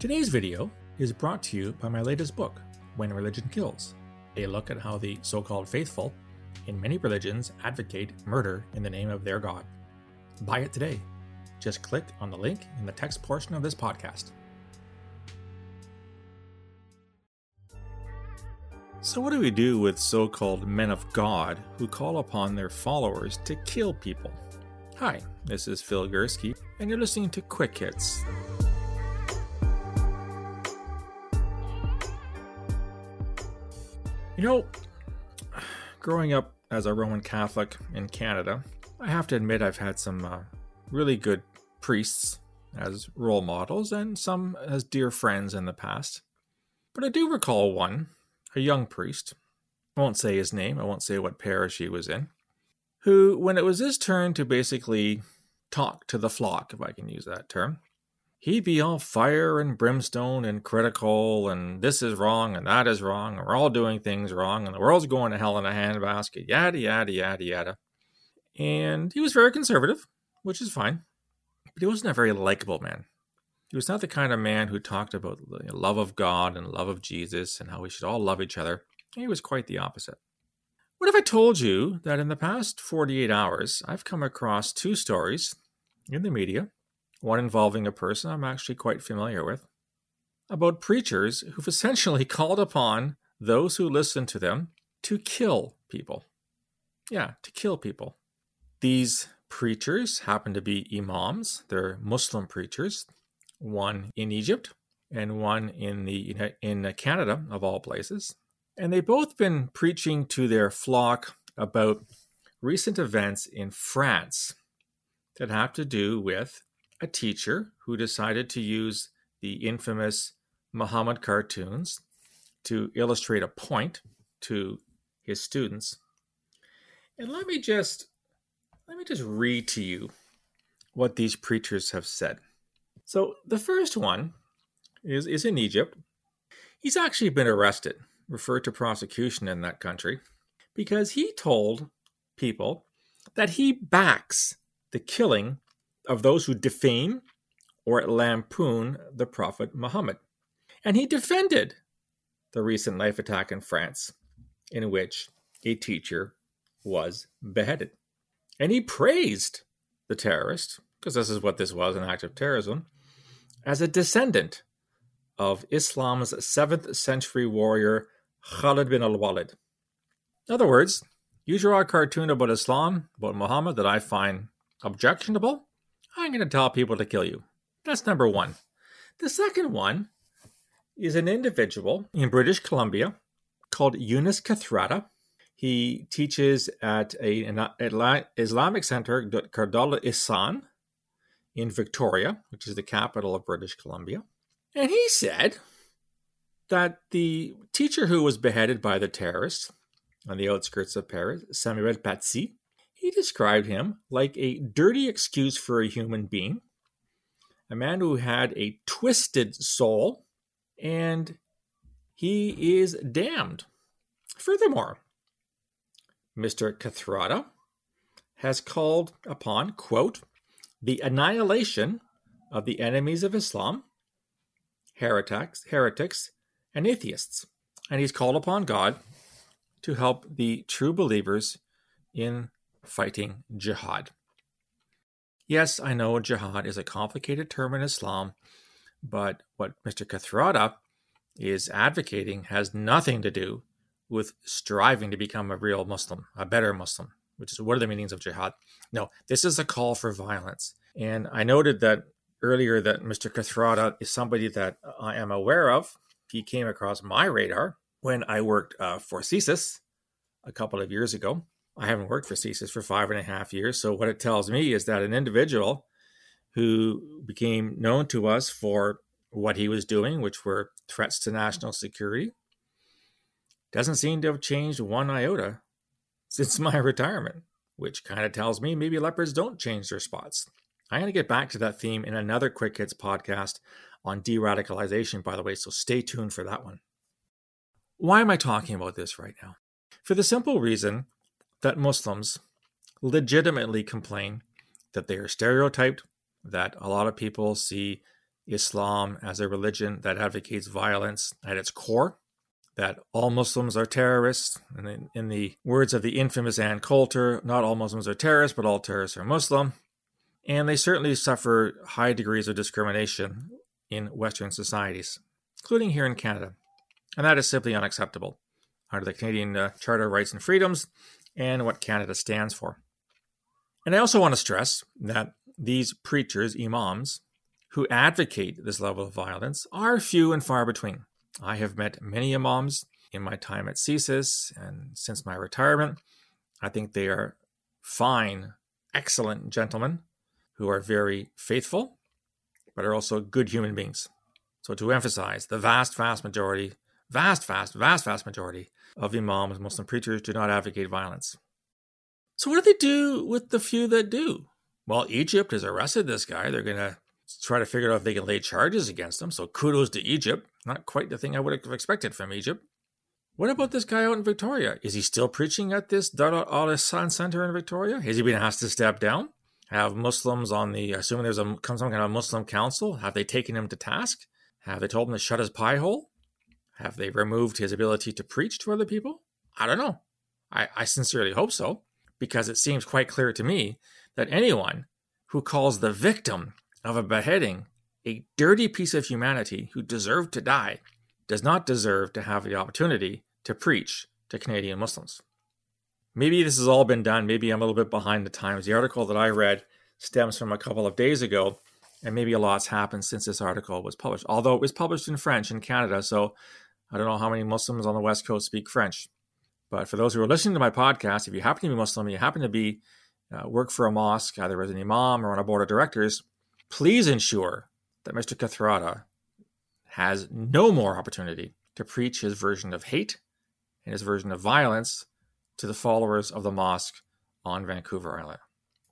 Today's video is brought to you by my latest book, When Religion Kills, a look at how the so called faithful in many religions advocate murder in the name of their God. Buy it today. Just click on the link in the text portion of this podcast. So, what do we do with so called men of God who call upon their followers to kill people? Hi, this is Phil Gurski, and you're listening to Quick Hits. You know, growing up as a Roman Catholic in Canada, I have to admit I've had some uh, really good priests as role models and some as dear friends in the past. But I do recall one a young priest, I won't say his name, I won't say what parish he was in, who, when it was his turn to basically talk to the flock, if I can use that term, he'd be all fire and brimstone and critical, and this is wrong and that is wrong, and we're all doing things wrong, and the world's going to hell in a handbasket, yada, yada, yada, yada. And he was very conservative, which is fine, but he wasn't a very likable man. He was not the kind of man who talked about the love of God and love of Jesus and how we should all love each other. He was quite the opposite. What if I told you that in the past 48 hours, I've come across two stories in the media, one involving a person I'm actually quite familiar with, about preachers who've essentially called upon those who listen to them to kill people. Yeah, to kill people. These preachers happen to be imams, they're Muslim preachers one in Egypt and one in the in Canada of all places. And they've both been preaching to their flock about recent events in France that have to do with a teacher who decided to use the infamous Muhammad cartoons to illustrate a point to his students. And let me just let me just read to you what these preachers have said. So the first one is, is in Egypt. He's actually been arrested, referred to prosecution in that country, because he told people that he backs the killing of those who defame or lampoon the Prophet Muhammad. And he defended the recent knife attack in France, in which a teacher was beheaded. And he praised the terrorist, because this is what this was an act of terrorism, as a descendant of Islam's 7th century warrior Khalid bin al Walid. In other words, you draw a cartoon about Islam, about Muhammad that I find objectionable, I'm going to tell people to kill you. That's number one. The second one is an individual in British Columbia called Yunus Kathrada. He teaches at a, an Islamic center, Darul Ihsan, in Victoria, which is the capital of British Columbia. And he said that the teacher who was beheaded by the terrorists on the outskirts of Paris, Samuel Paty, described him like a dirty excuse for a human being, a man who had a twisted soul, and he is damned. Furthermore, Mr. Kathrada has called upon, quote, the annihilation of the enemies of Islam, heretics, heretics, and atheists. And he's called upon God to help the true believers in fighting jihad. Yes, I know jihad is a complicated term in Islam, but what Mr. Kathrada is advocating has nothing to do with striving to become a real Muslim, a better Muslim which is what are the meanings of jihad? No, this is a call for violence. And I noted that earlier that Mr. Kathrada is somebody that I am aware of. He came across my radar when I worked uh, for CSIS a couple of years ago. I haven't worked for CSIS for five and a half years. So, what it tells me is that an individual who became known to us for what he was doing, which were threats to national security, doesn't seem to have changed one iota since my retirement, which kind of tells me maybe leopards don't change their spots. I'm going to get back to that theme in another Quick Hits podcast on de radicalization, by the way, so stay tuned for that one. Why am I talking about this right now? For the simple reason that Muslims legitimately complain that they are stereotyped, that a lot of people see Islam as a religion that advocates violence at its core, that all Muslims are terrorists. And in, in the words of the infamous Ann Coulter, not all Muslims are terrorists, but all terrorists are Muslim. And they certainly suffer high degrees of discrimination in Western societies, including here in Canada. And that is simply unacceptable under the Canadian uh, Charter of Rights and Freedoms and what Canada stands for. And I also want to stress that these preachers, imams, who advocate this level of violence are few and far between. I have met many imams in my time at CSIS and since my retirement. I think they are fine, excellent gentlemen who are very faithful, but are also good human beings. So, to emphasize, the vast, vast majority, vast, vast, vast, vast majority of imams, Muslim preachers, do not advocate violence. So, what do they do with the few that do? Well, Egypt has arrested this guy. They're going to try to figure out if they can lay charges against him. So kudos to Egypt. Not quite the thing I would have expected from Egypt. What about this guy out in Victoria? Is he still preaching at this Dar al Ihsan Center in Victoria? Has he been asked to step down? Have Muslims on the, assuming there's a, some kind of Muslim council, have they taken him to task? Have they told him to shut his pie hole? Have they removed his ability to preach to other people? I don't know. I, I sincerely hope so, because it seems quite clear to me that anyone who calls the victim of a beheading, a dirty piece of humanity who deserved to die, does not deserve to have the opportunity to preach to Canadian Muslims. Maybe this has all been done. Maybe I'm a little bit behind the times. The article that I read stems from a couple of days ago, and maybe a lot's happened since this article was published. Although it was published in French in Canada, so I don't know how many Muslims on the West Coast speak French. But for those who are listening to my podcast, if you happen to be Muslim, you happen to be uh, work for a mosque, either as an imam or on a board of directors, please ensure that Mr. Kathrada has no more opportunity to preach his version of hate and his version of violence to the followers of the mosque on Vancouver Island.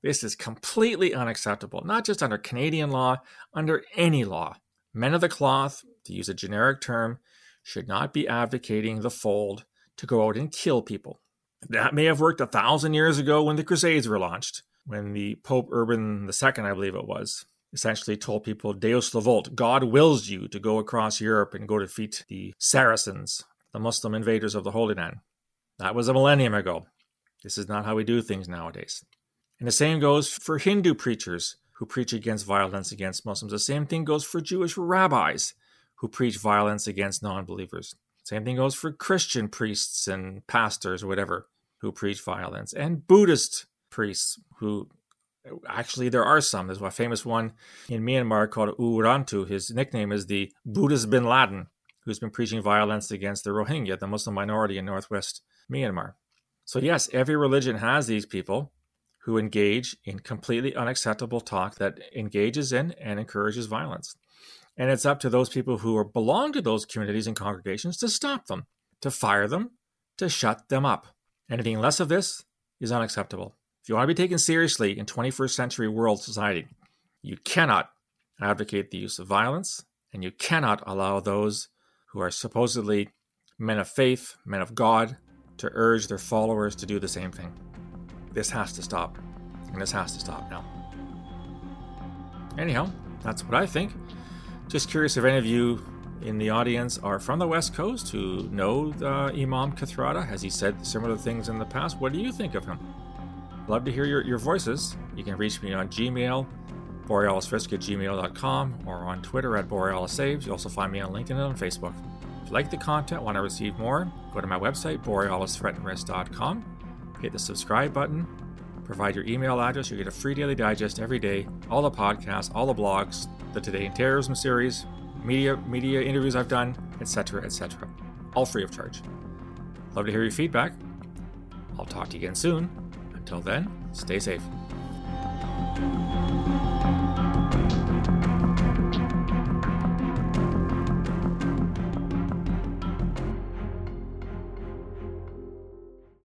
This is completely unacceptable, not just under Canadian law, under any law. Men of the cloth, to use a generic term, should not be advocating the fold to go out and kill people. That may have worked a thousand years ago when the Crusades were launched, when the Pope Urban II, I believe it was, essentially told people Deus Vult, God wills you to go across Europe and go defeat the Saracens, the Muslim invaders of the Holy Land. That was a millennium ago. This is not how we do things nowadays. And the same goes for Hindu preachers who preach against violence against Muslims. The same thing goes for Jewish rabbis who preach violence against non believers. Same thing goes for Christian priests and pastors or whatever who preach violence, and Buddhist priests who actually there are some. There's a famous one in Myanmar called U Rantu. His nickname is the Buddhist bin Laden, who's been preaching violence against the Rohingya, the Muslim minority in northwest Myanmar. So, yes, every religion has these people who engage in completely unacceptable talk that engages in and encourages violence. And it's up to those people who belong to those communities and congregations to stop them, to fire them, to shut them up. Anything less of this is unacceptable. If you want to be taken seriously in 21st century world society, you cannot advocate the use of violence, and you cannot allow those who are supposedly men of faith, men of God, to urge their followers to do the same thing. This has to stop, and this has to stop now. Anyhow, that's what I think. Just curious if any of you in the audience are from the West Coast who know uh, Imam Kathrada. Has he said similar things in the past? What do you think of him? Love to hear your, your voices. You can reach me on Gmail, borealisrisk at gmail.com, or on Twitter at borealisaves. You also find me on LinkedIn and on Facebook. If you like the content, want to receive more, go to my website, borealisthreatandrisk.com, hit the subscribe button, provide your email address. You get a free daily digest every day, all the podcasts, all the blogs, the Today in Terrorism series, media media interviews I've done, etc., etc. All free of charge. Love to hear your feedback. I'll talk to you again soon. Until then, stay safe.